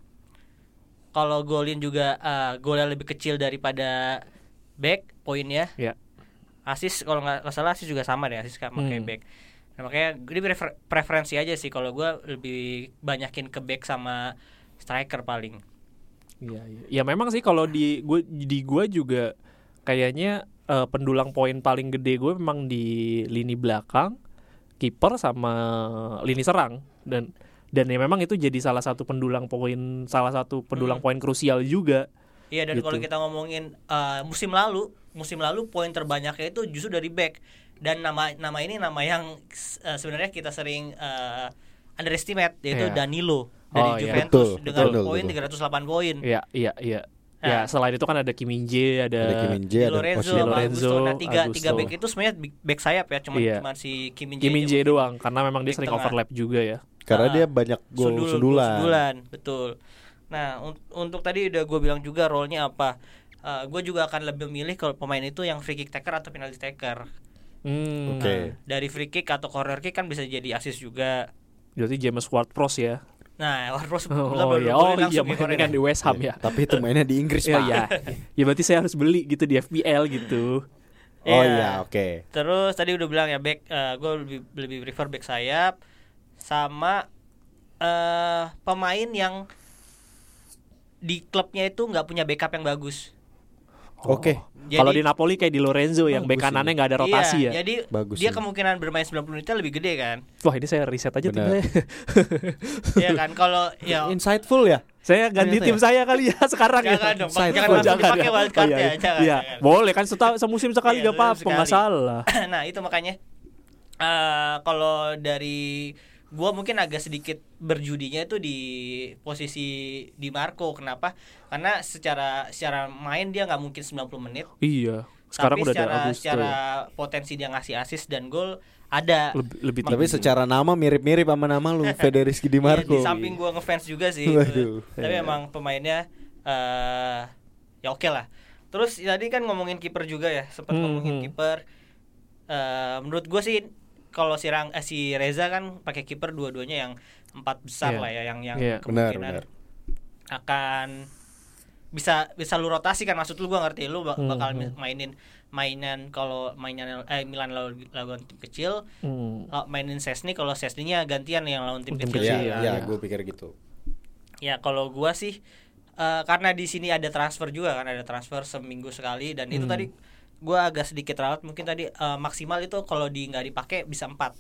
Kalau golin juga eh, golnya lebih kecil daripada back poinnya. Ya. Asis kalau nggak salah asis juga sama deh asis sama kayak Hmm. back. Nah, makanya ini prefer- preferensi aja sih kalau gua lebih banyakin ke back sama striker paling. Iya, iya. Ya memang sih kalau di gue di gue juga kayaknya eh, pendulang poin paling gede gue memang di lini belakang, kiper sama lini serang dan dan ya memang itu jadi salah satu pendulang poin salah satu pendulang Hmm. poin krusial juga. Iya dan Gitu. kalau kita ngomongin uh, musim lalu, musim lalu poin terbanyaknya itu justru dari back dan nama nama ini nama yang uh, sebenarnya kita sering uh, underestimate yaitu Iya. Danilo dari Oh, iya. Juventus Betul, dengan betul, poin betul. 308 poin. Iya, iya, iya. Ya, Nah. selain itu kan ada Kim Min Jae, ada, Ada Kim Min Di Jae, ada Lorenzo. Di Lorenzo, Augusto. Nah, tiga, tiga Augusto. back itu sebenarnya big- back sayap ya, cuma Iya. cuma si Kim Min Kim Min aja Jae mungkin. doang karena memang dia sering tengah. overlap juga ya. Karena Ah, dia banyak gol Sundul- sundulan. sundulan, betul. Nah, un- untuk tadi udah gue bilang juga role-nya apa. gue juga akan lebih memilih kalau pemain itu yang free kick taker atau penalty taker. Hmm. Oke. Nah, dari free kick atau corner kick kan bisa jadi assist juga. Berarti James Ward-Prowse ya. Nah, Ward-Prowse Oh, iya, baru oh langsung iya, nih ini kemarin kan ya. di West Ham ya. Tapi itu mainnya di Inggris, Iya, Pak. ya. Ya berarti saya harus beli gitu di FPL gitu. Oh Iya. iya, oke. Terus tadi udah bilang ya back, gue lebih lebih prefer back sayap sama eh pemain yang di klubnya itu nggak punya backup yang bagus. Oke. Jadi- Kalau di Napoli kayak di Lorenzo yang bek Bagus kanannya nggak ada rotasi iya, ya. Jadi Bagus dia ini. kemungkinan bermain 90 menitnya lebih gede kan. Wah ini saya riset aja timnya. [laughs] Iya kan kalau ya Insightful ya? saya ganti Ternyata tim ya? saya kali ya [laughs] sekarang ya. Jangan dong, Side jangan full. langsung dipakai ya. wildcard Oh, iya, ya, iya. jangan, Iya, jangan. boleh kan seta- semusim sekali Iya, gak apa-apa, sekali. nggak salah. [clears throat] nah itu makanya eh kalau dari gua mungkin agak sedikit berjudinya itu di posisi di Marco kenapa karena secara secara main dia nggak mungkin 90 menit Iya. Sekarang tapi udah secara ada Augusto. secara ya. potensi dia ngasih assist dan gol ada Lebih, lebih Tapi tinggi. secara nama mirip-mirip sama nama lu, Federici Di Iya, Marco. di samping gua ngefans juga sih Waduh. tapi Iya. emang pemainnya eh ya oke lah terus tadi kan ngomongin kiper juga ya sempat Hmm, ngomongin hmm. kiper Eh menurut gue sih kalau si Rang eh, si Reza kan pakai kiper dua-duanya yang empat besar Iya. lah ya yang yang Iya. Benar, kemungkinan benar. akan bisa bisa lu rotasi kan maksud lu gua ngerti lu bak- Hmm, bakal hmm. mainin mainan kalau mainan eh Milan lawan, lawan tim kecil Hmm. mainin Sesni kalau Sesninya gantian yang lawan tim, Tim kecil, kecil, Iya, ya, iya, iya. gue pikir gitu. Ya kalau gua sih eh, karena di sini ada transfer juga kan ada transfer seminggu sekali dan itu Hmm. tadi gua agak sedikit rawat mungkin tadi eh, maksimal itu kalau di nggak dipakai bisa empat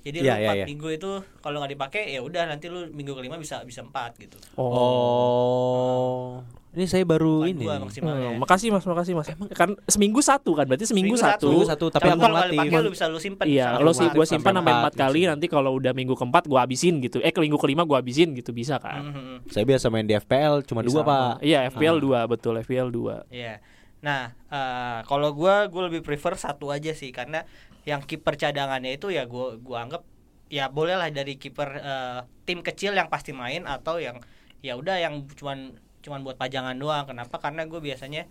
jadi Iya, lu iya, empat iya. minggu itu kalau nggak dipakai ya udah nanti lu minggu kelima bisa bisa empat gitu Oh. Oh. Ini saya baru Empat ini. dua maksimal Hmm, ya. makasih mas, makasih mas. Kan seminggu satu kan, berarti seminggu, satu. Seminggu satu, tapi kalau nggak melatih. dipakai lu bisa lu simpen Iya, bisa lo lu sih gue simpan sampai empat empat kali, nanti kalau udah minggu keempat gue habisin gitu. Eh ke minggu kelima gue habisin gitu bisa kan? Mhm. Saya biasa main di FPL cuma dua, Sama. Pak. Iya FPL dua betul FPL dua. Iya. Nah, eh, kalau gua gua lebih prefer satu aja sih karena yang kiper cadangannya itu ya gua gua anggap ya bolehlah dari kiper eh, tim kecil yang pasti main atau yang ya udah yang cuman cuman buat pajangan doang. Kenapa? Karena gue biasanya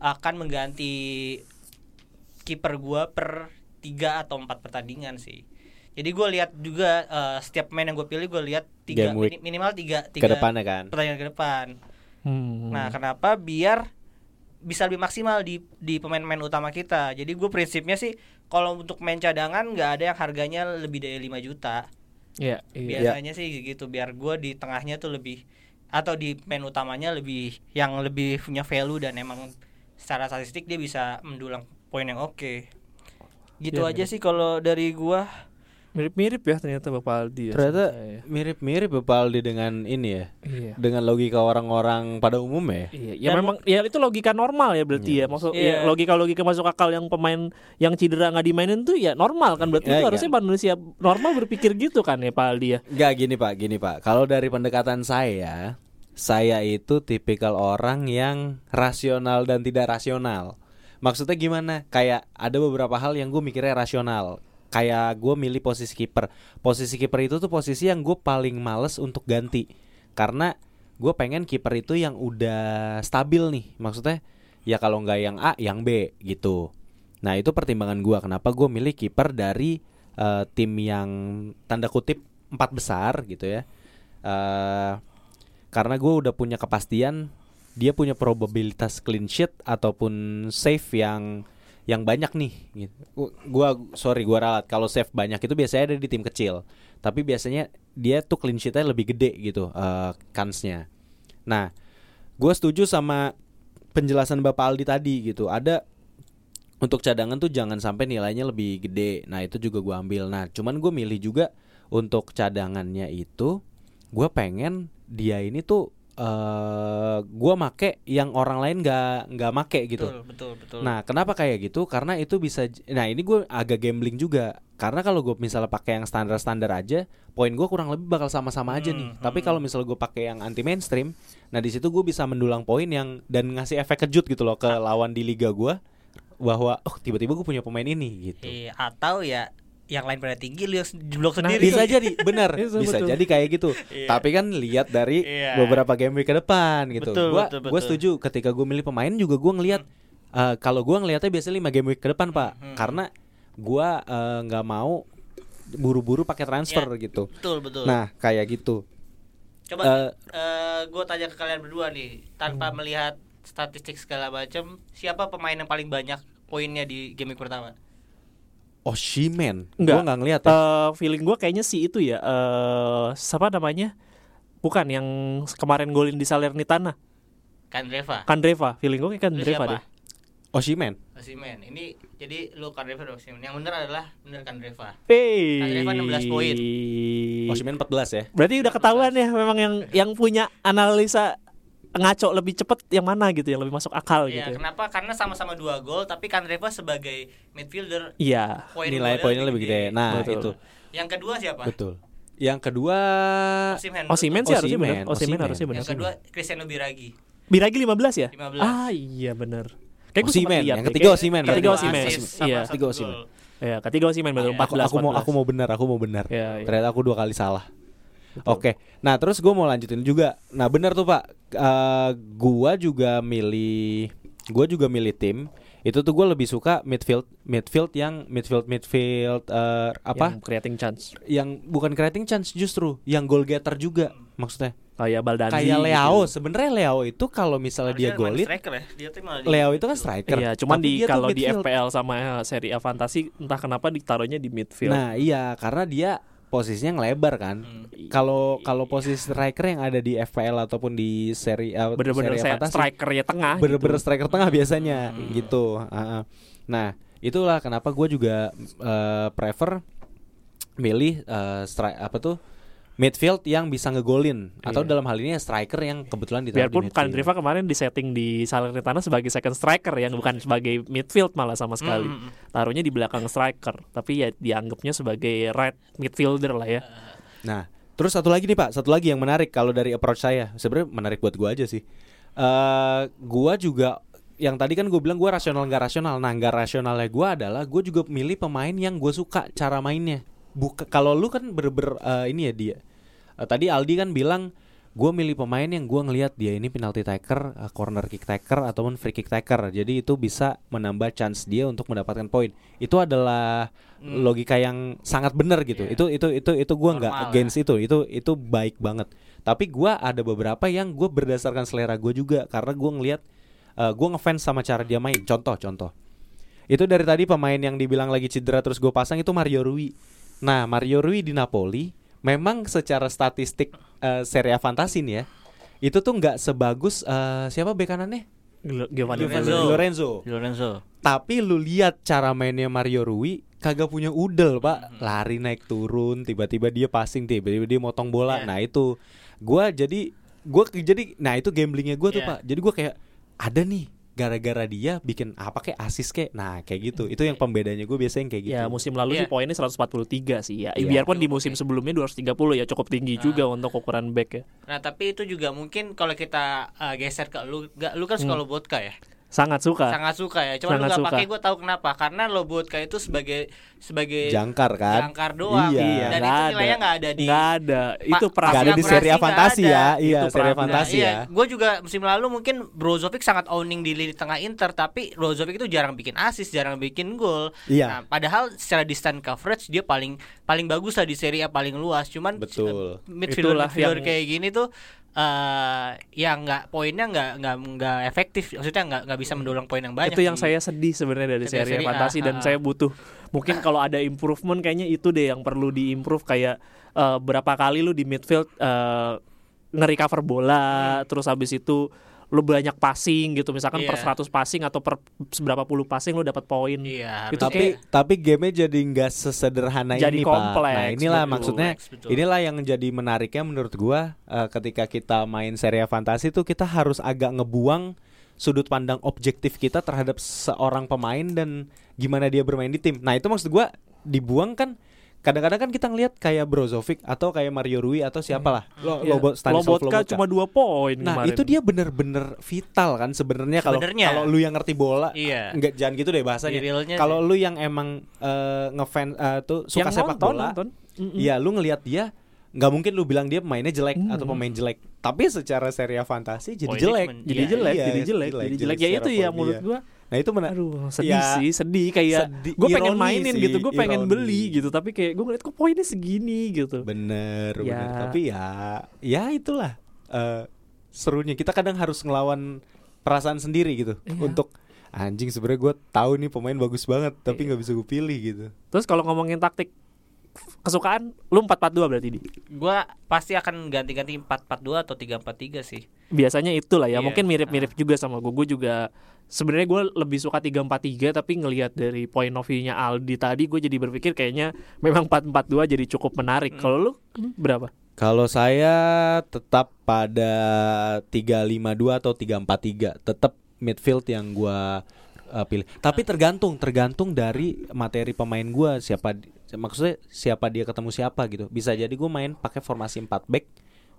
akan mengganti kiper gua per tiga atau empat pertandingan sih. Jadi gue lihat juga eh, setiap pemain yang gue pilih gue lihat tiga minimal tiga Ke tiga depannya kan. pertandingan ke depan. Hmm. Nah, kenapa? Biar bisa lebih maksimal di di pemain-pemain utama kita. Jadi gue prinsipnya sih kalau untuk main cadangan nggak ada yang harganya lebih dari 5 juta. Iya, iya. Biasanya sih gitu. Biar gue di tengahnya tuh lebih atau di main utamanya lebih yang lebih punya value dan emang secara statistik dia bisa mendulang poin yang oke. Gitu Iya, aja mirip. sih kalau dari gua. Mirip-mirip ya ternyata Bapak Aldi ya. Ternyata saya. mirip-mirip Bapak Aldi dengan ini ya. Iya. Dengan logika orang-orang pada umum ya. Iya, ya Dan memang ya itu logika normal ya berarti ya. Maksud Iya. ya, logika-logika masuk akal yang pemain yang cedera nggak dimainin tuh ya normal kan berarti Ya, itu iya. harusnya manusia normal berpikir gitu kan ya Pak Aldi ya. Enggak gini Pak, gini Pak. Kalau dari pendekatan saya, saya itu tipikal orang yang rasional dan tidak rasional. Maksudnya gimana? Kayak ada beberapa hal yang gue mikirnya rasional. Kayak gue milih posisi kiper. Posisi kiper itu tuh posisi yang gue paling males untuk ganti karena gue pengen kiper itu yang udah stabil nih. Maksudnya ya kalau nggak yang A, yang B gitu. Nah itu pertimbangan gue kenapa gue milih kiper dari eh, tim yang tanda kutip empat besar gitu ya. eh karena gue udah punya kepastian dia punya probabilitas clean sheet ataupun save yang yang banyak nih gitu. Gu- Gua sorry gua ralat kalau save banyak itu biasanya ada di tim kecil. Tapi biasanya dia tuh clean sheetnya lebih gede gitu eh kansnya. Nah, gue setuju sama penjelasan Bapak Aldi tadi gitu. Ada untuk cadangan tuh jangan sampai nilainya lebih gede. Nah, itu juga gua ambil. Nah, cuman gue milih juga untuk cadangannya itu gue pengen dia ini tuh eh gue make yang orang lain nggak nggak make gitu. Betul, betul, betul. Nah, kenapa kayak gitu? Karena itu bisa. Nah, ini gue agak gambling juga. Karena kalau gue misalnya pakai yang standar-standar aja, poin gue kurang lebih bakal sama-sama aja nih. Hmm, Tapi hmm. kalau misalnya gue pakai yang anti mainstream, nah di situ gue bisa mendulang poin yang dan ngasih efek kejut gitu loh ke lawan di liga gue bahwa oh tiba-tiba gue punya pemain ini gitu. Iya, atau ya yang lain pada tinggi lu jeblok Nah, sendiri. Bisa jadi, benar, Bisa, [laughs] bisa betul. jadi kayak gitu. Iya. Tapi kan lihat dari Iya. beberapa game week ke depan gitu. Betul, gua betul, gua betul. setuju ketika gue milih pemain juga gue ngelihat eh, kalau gue ngelihatnya biasanya 5 game week ke depan pak, Hmm. karena gua eh, nggak mau buru-buru pakai transfer gitu. Betul, betul. Nah kayak gitu. Coba Eh, eh gue tanya ke kalian berdua nih, tanpa melihat statistik segala macam, siapa pemain yang paling banyak poinnya di game week pertama? Oshimen, Enggak. gue nggak ngeliat. ya. Eh, feeling gue kayaknya sih itu ya eh siapa namanya bukan yang kemarin golin di Salernitana Kandreva. Kandreva feeling gue kayak Kandreva deh Oshimen. Osimen. Ini jadi lu Kandreva dan Osimen. Yang benar adalah benar Kandreva. Hey. Kandreva 16 poin. Oshimen 14 ya. Berarti udah ketahuan ya memang yang yang punya analisa ngaco lebih cepet yang mana gitu yang lebih masuk akal Iya, gitu. ya. kenapa? Karena sama-sama dua gol, tapi Kandreva sebagai midfielder Iya. poin Nilai poinnya lebih gede. Nah Betul. itu Yang kedua siapa? betul. Yang kedua Osimen. Osimen sih harusnya Osimhen, benar. Osimen Osimhen. harusnya benar. Yang kedua Cristiano Biragi. Biragi 15 ya? 15. Ah iya benar. Kayak lihat yang ketiga Osimhen, Ketiga sama Iya. satu Ketiga gol. Osimhen. Ya, ketiga Osimhen baru Iya. 14 aku, aku mau aku mau benar, aku mau benar. Iya, iya. Ternyata aku dua kali salah. Oke, nah terus gue mau lanjutin juga. Nah benar tuh pak, Eh, gua juga milih, gua juga milih tim. Itu tuh gue lebih suka midfield, midfield yang midfield midfield eh, apa? Yang creating chance. Yang, bukan creating chance justru, yang goal getter juga maksudnya. Kayak Baldanzi. Kayak Leo, gitu. sebenarnya Leo itu kalau misalnya dia Harusnya main golin, striker ya. Dia tuh malah di- Leo itu kan striker. Iya, cuman tapi di dia kalau di. FPL sama Serie A Fantasi entah kenapa ditaruhnya di midfield. Nah iya karena dia posisinya ngelebar kan. Hmm. Kalau kalau posisi striker yang ada di FPL ataupun di seri uh, bener-bener Serie A saya Fantasi, strikernya tengah. bener-bener gitu. striker tengah biasanya gitu. Uh-uh. Nah itulah kenapa gue juga uh, prefer milih uh, stri- apa tuh midfield yang bisa ngegolin atau Iya. dalam hal ini striker yang kebetulan ditaruh Biarpun di midfield. Kandreva kemarin di setting di Salernitana sebagai second striker yang bukan sebagai midfield malah sama sekali. Hmm, hmm, Taruhnya di belakang striker, tapi ya dianggapnya sebagai right midfielder lah ya. Nah, terus satu lagi nih Pak, satu lagi yang menarik kalau dari approach saya, sebenarnya menarik buat gua aja sih. eh gua juga yang tadi kan gue bilang gua rasional nggak rasional. Nah, nggak rasionalnya gua adalah gue juga milih pemain yang gue suka cara mainnya. Buka kalau lu kan berber eh, ini ya dia. Eh, tadi Aldi kan bilang gue milih pemain yang gua ngelihat dia ini penalty taker, eh, corner kick taker ataupun free kick taker. Jadi itu bisa menambah chance dia untuk mendapatkan poin. Itu adalah Hmm. logika yang sangat benar gitu. Iya. Itu itu itu itu gua nggak Normal against itu. Itu itu baik banget. Tapi gua ada beberapa yang gue berdasarkan selera gue juga karena gua ngelihat eh, gua ngefans sama cara dia main. Contoh contoh. Itu dari tadi pemain yang dibilang lagi cedera terus gue pasang itu Mario Rui. Nah, Mario Rui di Napoli memang secara statistik eh, Serie A fantasi nih ya. Itu tuh nggak sebagus eh, siapa bek kanannya? Giovanni Lorenzo. Lorenzo. Lorenzo. Tapi lu lihat cara mainnya Mario Rui kagak punya udel, Pak. Lari naik turun, tiba-tiba dia passing, tiba-tiba dia motong bola. Iya. Nah, itu gua jadi gua ke- jadi nah itu gamblingnya gua tuh, Iya. Pak. Jadi gua kayak ada nih gara-gara dia bikin apa kayak asis kayak. Nah, kayak gitu. Itu yang pembedanya gue biasanya kayak gitu. Ya musim lalu Iya. sih poinnya 143 sih ya. Iya. Biarpun di Cukup musim sebelumnya 230 ya cukup tinggi Nah. juga untuk ukuran back ya. Nah, tapi itu juga mungkin kalau kita uh, geser ke lu, gak lu kan suka Hmm. Lobotka ya? sangat suka. sangat suka ya cuma lu Sangat suka. pakai gue tahu kenapa karena Lobotka itu sebagai sebagai Jangkar kan? jangkar doang Iya. dan itu nilainya nggak ada di Nggak ada. Itu perang Nggak ada di seri fantasi ada. ya. Iya, Itu seri fantasi iya, ya. gue juga musim lalu mungkin Brozovic sangat owning di lini tengah Inter, tapi Brozovic itu jarang bikin assist, jarang bikin gol. Iya. Nah, padahal secara distance coverage dia paling paling bagus lah di Serie A paling luas. Cuman Betul. midfielder Itulah midfielder yang- kayak gini tuh eh ya nggak poinnya nggak nggak nggak efektif. Maksudnya nggak nggak bisa mendulang poin yang banyak. itu yang di- saya sedih sebenarnya dari Dari seri Serie A, fantasi dan ha. saya butuh mungkin kalau ada improvement kayaknya itu deh yang perlu diimprove kayak eh, berapa kali lu di midfield eh, nge-recover bola terus habis itu lu banyak passing gitu misalkan per Iya. 100 passing atau per seberapa puluh passing lu dapat poin Iya, Itu tapi harusnya- tapi gamenya jadi nggak sesederhana Jadi ini pak. kompleks, Nah inilah betul. maksudnya betul. inilah yang jadi menariknya menurut gua eh, ketika kita main seri fantasi tuh kita harus agak ngebuang sudut pandang objektif kita terhadap seorang pemain dan gimana dia bermain di tim. Nah itu maksud gua dibuang kan kadang-kadang kan kita ngelihat kayak Brozovic atau kayak Mario Rui atau siapalah lo Iya. Lobo, Lobotka Lobotka. cuma dua poin Nah kemarin. itu dia bener-bener vital kan sebenarnya kalau kalau lu yang ngerti bola Iya. nggak jangan gitu deh bahasanya. Kalau lu yang emang eh, ngefans eh, tuh suka Yang sepak nonton, bola, nonton. Mm-mm. iya lu ngelihat dia nggak mungkin lu bilang dia pemainnya jelek Hmm. atau pemain jelek. Tapi secara seri fantasi jadi Poinnya jelek. cuman- jadi Iya, jelek, iya, jadi jelek, jadi jelek. Ya secara itu ya menurut dia. gua Nah itu mana? Aduh, sedih Ya, sih, sedih kayak gue pengen mainin sih, gitu, gue pengen beli gitu, tapi kayak gue ngeliat kok poinnya segini gitu. Bener, Ya. bener. Tapi ya, ya itulah eh, serunya. Kita kadang harus ngelawan perasaan sendiri gitu Iya. untuk anjing sebenarnya gue tahu nih pemain bagus banget tapi Iya. nggak bisa gue pilih gitu. Terus kalau ngomongin taktik kesukaan, lu 4-4-2 berarti di. gua pasti akan ganti-ganti 4-4-2 atau 3-4-3 sih. Biasanya itulah ya, Iya. mungkin mirip-mirip juga sama gue. Gue juga sebenarnya gue lebih suka 3-4-3 tapi ngelihat dari point of view-nya Aldi tadi gue jadi berpikir kayaknya memang 4-4-2 jadi cukup menarik. Hmm. Kalau lu hmm, berapa? Kalau saya tetap pada 352 atau 343, tetap midfield yang gua uh, pilih. Tapi tergantung, tergantung dari materi pemain gua siapa di- maksudnya siapa dia ketemu siapa gitu. Bisa jadi gua main pakai formasi 4 back.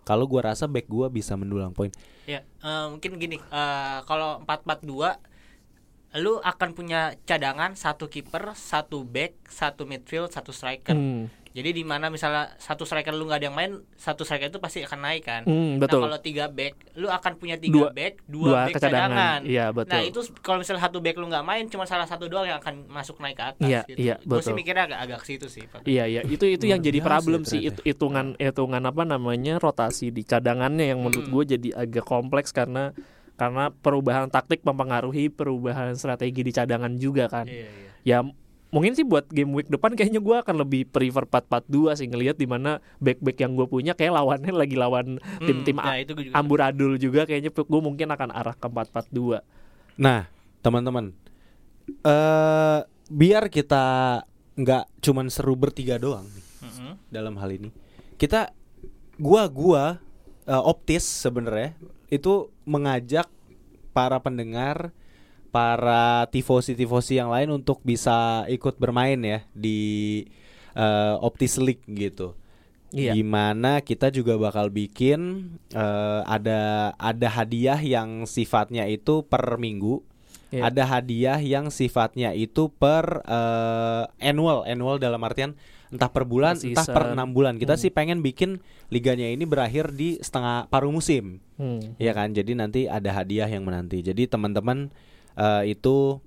Kalau gua rasa back gua bisa mendulang poin. Ya, eh, mungkin gini, eh, kalau 4-4-2 lu akan punya cadangan satu kiper, satu back, satu midfield, satu striker. Hmm, Jadi di mana misalnya satu striker lu nggak ada yang main, satu striker itu pasti akan naik kan. Nah, betul. kalau tiga back, lu akan punya tiga Dua- back, dua, dua back cadangan. Iya, betul. Nah itu kalau misalnya satu back lu nggak main, cuma salah satu doang yang akan masuk naik ke atas. Iya, gitu. iya, Gue sih betul. mikirnya agak agak ke situ sih. Pak. Iya iya itu itu yang jadi problem sih itu hitungan hitungan apa namanya rotasi di cadangannya yang menurut Hmm. gue jadi agak kompleks karena karena perubahan taktik mempengaruhi perubahan strategi di cadangan juga kan. Iya, iya. Ya mungkin sih buat game week depan kayaknya gue akan lebih prefer 4-4-2 sih ngelihat di mana back-back yang gue punya kayak lawannya lagi lawan tim-tim Hmm, nah, itu gue juga. amburadul juga kayaknya gue mungkin akan arah ke 4-4-2. Nah, teman-teman, eh biar kita nggak cuman seru bertiga doang nih Mm-mm. dalam hal ini. Kita, gua gua eh, optis sebenarnya itu mengajak para pendengar, para tifosi-tifosi yang lain untuk bisa ikut bermain ya di eh, Optis League gitu. Iya. Gimana kita juga bakal bikin eh, ada ada hadiah yang sifatnya itu per minggu, Iya. ada hadiah yang sifatnya itu per eh, annual, annual dalam artian entah per bulan, Per entah per season. enam bulan. Kita Hmm. sih pengen bikin liganya ini berakhir di setengah paruh musim, Hmm. ya kan? Jadi nanti ada hadiah yang menanti. Jadi teman-teman eh, itu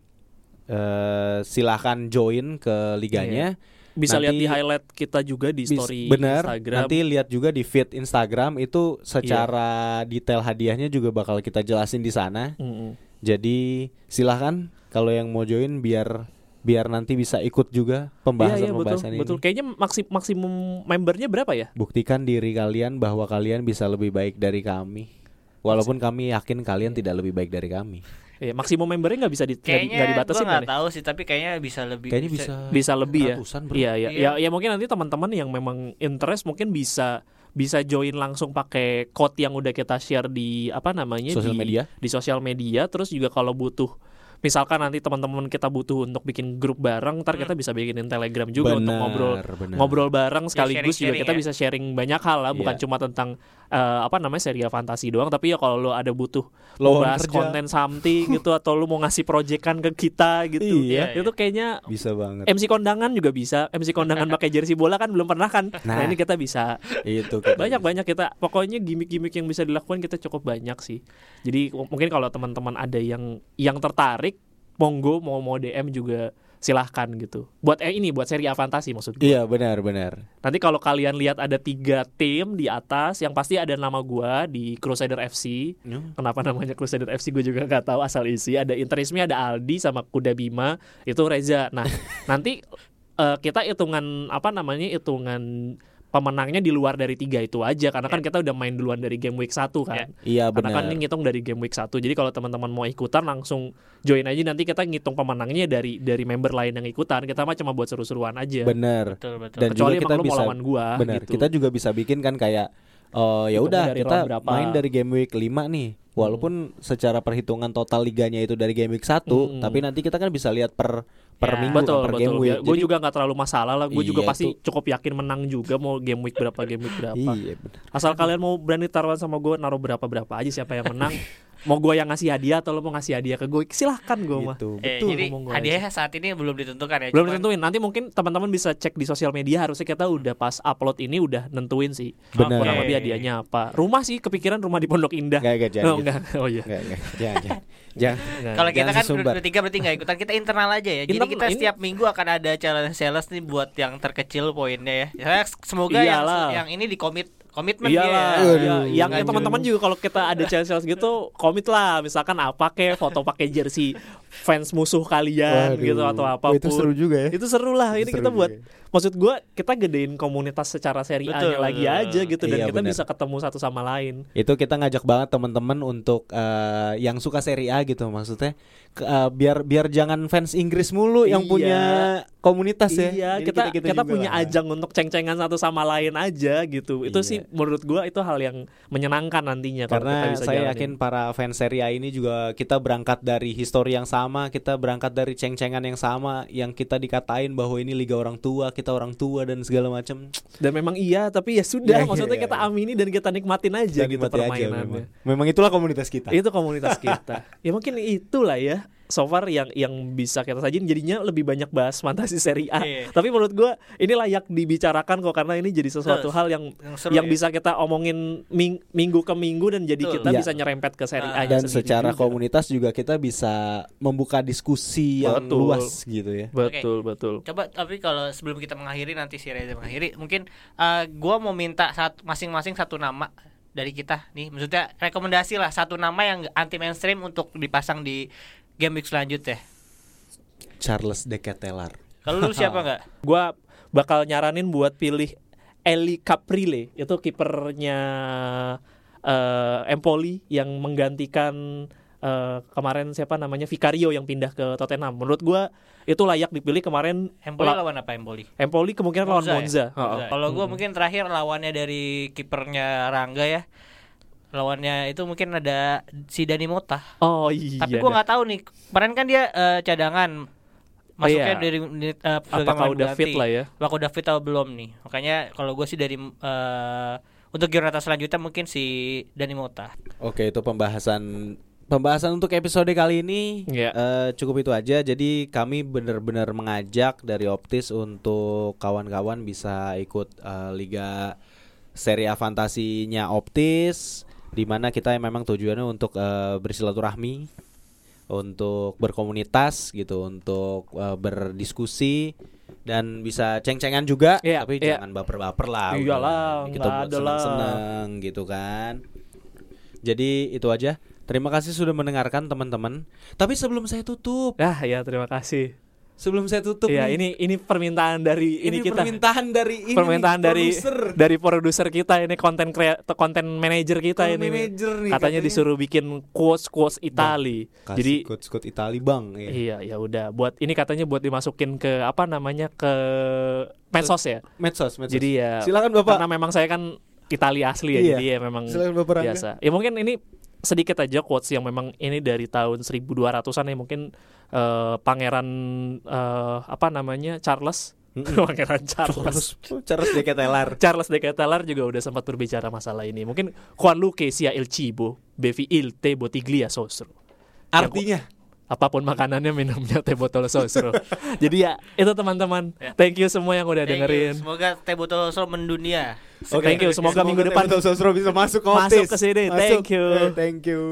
eh, silahkan join ke liganya. Bisa lihat Nanti- di highlight kita juga di story bener Instagram. nanti lihat juga di feed Instagram itu secara detail hadiahnya juga bakal kita jelasin di sana Mm-mm. jadi silahkan kalau yang mau join biar biar nanti bisa ikut juga pembahasan Iya, iya, betul, pembahasan ini betul. Kayaknya maksim maksimum membernya berapa ya? buktikan diri kalian bahwa kalian bisa lebih baik dari kami walaupun kami yakin kalian tidak lebih baik dari kami Eh, maksimum membernya nggak bisa di, Kayaknya gue dibatasin nggak kan ya? tahu sih, tapi kayaknya bisa lebih. kayaknya bisa Bisa lebih ya. Iya, iya, Iya. ya, ya mungkin nanti teman-teman yang memang interest mungkin bisa bisa join langsung pakai code yang udah kita share di apa namanya Sosial di, media. di sosial media terus juga kalau butuh misalkan nanti teman-teman kita butuh untuk bikin grup bareng, ntar kita bisa bikinin Telegram juga untuk Benar, ngobrol benar. ngobrol bareng sekaligus juga sharing-sharing kita ya. bisa sharing banyak hal lah, bukan Iya. cuma tentang eh, apa namanya serial fantasi doang, tapi ya kalau lo ada butuh Lowongan bahas kerja. konten something [laughs] gitu atau lu mau ngasih proyekan ke kita gitu, Iya, itu kayaknya Bisa banget. MC kondangan juga bisa. MC kondangan pakai jersey bola kan belum pernah kan. Nah, Nah. ini kita bisa. itu kita Banyak bisa. banyak kita pokoknya gimmick-gimmick yang bisa dilakukan kita cukup banyak sih. Jadi mungkin kalau teman-teman ada yang yang tertarik, monggo mau mau DM juga silahkan gitu. Buat eh ini buat seri A fantasi maksud gue. Iya benar benar. Nanti kalau kalian lihat ada tiga tim di atas, yang pasti ada nama gua di Crusader FC. Kenapa namanya Crusader FC gue juga nggak tahu asal isi. Ada Interismi, ada Aldi sama Kuda Bima, itu Reza. Nah, [laughs] nanti eh, kita hitungan apa namanya hitungan pemenangnya di luar dari tiga itu aja karena kan kita udah main duluan dari game week 1 kan. Iya Karena benar. kan ini ngitung dari game week 1. Jadi kalau teman-teman mau ikutan langsung join aja nanti kita ngitung pemenangnya dari dari member lain yang ikutan. Kita mah cuma buat seru-seruan aja. Benar. Betul betul. Dan Kecuali juga kita bisa lawan gua benar. gitu. Kita juga bisa bikin kan kayak oh ya udah kita main dari game week 5 nih. Walaupun secara perhitungan total liganya itu dari game week 1, Hmm. tapi nanti kita kan bisa lihat per per Ya. minggu betul per betul. game week. gue Jadi- juga nggak terlalu masalah lah. Gue juga Iya, pasti tuh. cukup yakin menang juga mau game week berapa game week berapa. Iya benar. Asal kalian mau berani taruhan sama gue naruh berapa berapa aja siapa yang menang. [laughs] mau gue yang ngasih hadiah atau lo mau ngasih hadiah ke gue silahkan gue mah. Gitu. Eh, Betul, jadi hadiahnya saat ini belum ditentukan ya. Belum cuman- ditentuin. Nanti mungkin teman-teman bisa cek di sosial media. Harusnya kita udah pas upload ini udah nentuin sih. Benar. Kurang lebih hadiahnya apa. Rumah sih kepikiran rumah di Pondok Indah. Enggak enggak jangan. oh, gitu. Oh iya. Jangan jangan. Jangan. [laughs] Kalau kita kan bertiga berarti nggak ikutan kita internal aja ya. Jadi kita setiap minggu akan ada challenge challenge nih buat yang terkecil poinnya ya. Saya semoga yang Iyalah. yang ini di komit komitmen Iyalah, iya. Aduh, yang ya, teman-teman juga kalau kita ada challenge-challenge gitu, komit lah, misalkan apa kayak foto pakai jersey fans musuh kalian Waduh. gitu atau Wah, apa pun. itu seru juga ya. Itu seru lah. Ini Seru kita buat juga. maksud gua kita gedein komunitas secara seri Betul. lagi aja gitu dan Iya, kita benar. bisa ketemu satu sama lain. Itu kita ngajak banget teman-teman untuk eh, yang suka Serie A gitu maksudnya ke- eh, biar biar jangan fans Inggris mulu yang Iya. punya komunitas ya. Iya, kita kita, juga punya lah. ajang untuk ceng-cengan satu sama lain aja gitu. Itu Iya. sih menurut gua itu hal yang menyenangkan nantinya kalau kita Karena bisa saya jalanin. yakin para fans Serie A ini juga kita berangkat dari histori yang sama, kita berangkat dari ceng-cengan yang sama, yang kita dikatain bahwa ini liga orang tua, kita orang tua dan segala macam. dan memang iya, tapi ya sudah [laughs] Iya, maksudnya iya, kita iya. amini dan kita nikmatin aja Dan gitu nikmati aja permainannya. memang. Memang itulah komunitas kita. Itu komunitas kita. [laughs] ya mungkin itulah ya. So far yang yang bisa kita sajin jadinya lebih banyak bahas fantasi seri A. Iya. Tapi menurut gua ini layak dibicarakan kok karena ini jadi sesuatu Betul. hal yang Yang seru yang ya. bisa kita omongin ming- minggu ke minggu dan jadi Betul. kita Iya. bisa nyerempet ke seri Ah, A dan secara komunitas juga kita bisa membuka diskusi yang Betul. luas gitu ya. Betul, betul. Coba tapi kalau sebelum kita mengakhiri nanti si Reza mengakhiri, mungkin eh, gua mau minta satu masing-masing satu nama dari kita nih. Maksudnya rekomendasi lah satu nama yang anti mainstream untuk dipasang di game week selanjutnya. Charles de Ketelar. Kalau lu siapa [laughs] nggak? Gua bakal nyaranin buat pilih Eli Caprile itu kipernya eh, Empoli yang menggantikan eh, kemarin siapa namanya Vicario yang pindah ke Tottenham. Menurut gua itu layak dipilih kemarin Empoli la- lawan apa Empoli? Empoli kemungkinan lawan ya? Monza. Monza. Heeh. Kalau gua Mm. mungkin terakhir lawannya dari kipernya Rangga ya. Lawannya itu mungkin ada si Dani Mota. Oh iya. Tapi gua dah. nggak tahu nih. Kemarin kan dia eh, cadangan. Masuknya Iya. dari menit sebagai apakah udah fit lah ya? Apakah udah fit atau belum nih? Makanya kalau gue sih dari eh, untuk Giornata selanjutnya mungkin si Dani Mota. Oke, itu pembahasan pembahasan untuk episode kali ini Iya. eh, cukup itu aja. Jadi kami benar-benar mengajak dari Optis untuk kawan-kawan bisa ikut eh, liga Serie A fantasinya Optis di mana kita memang tujuannya untuk eh, bersilaturahmi, untuk berkomunitas gitu, untuk eh, berdiskusi dan bisa ceng-cengan juga, Iya, tapi iya. jangan baper-baper lah. Iyalah, kita buat seneng-seneng gitu kan. Jadi itu aja. Terima kasih sudah mendengarkan teman-teman. Tapi sebelum saya tutup, Ah ya terima kasih. Sebelum saya tutup Ya nih, ini ini permintaan dari ini, ini kita. permintaan dari ini permintaan nih, dari produser. dari produser kita ini konten konten manager kita Konten ini. manager nih, katanya, disuruh bikin quotes quotes Itali. Kasih jadi coach-coach Itali bang ya. iya ya udah. Buat ini katanya buat dimasukin ke apa namanya ke medsos ya? Medsos medsos. Jadi ya silakan bapak. karena memang saya kan Itali asli ya Iya. jadi ya memang biasa. Ya mungkin ini sedikit aja quotes yang memang ini dari tahun 1200-an ya mungkin eh, pangeran eh, apa namanya Charles [laughs] pangeran Charles Charles de Ketelar. Charles de Ketelar [laughs] juga udah sempat berbicara masalah ini. Mungkin Juan Luque sia il cibo, bevi il te bottiglia sosro. Artinya Apa pun makanannya minumnya teh botol sosro. [laughs] Jadi ya itu teman-teman. Thank you semua yang udah Thank you. dengerin. Semoga teh botol Solo mendunia. Thank you. Semoga minggu depan Sosro bisa masuk ke Masuk ke sini. Masuk. Thank you. Eh, Thank you.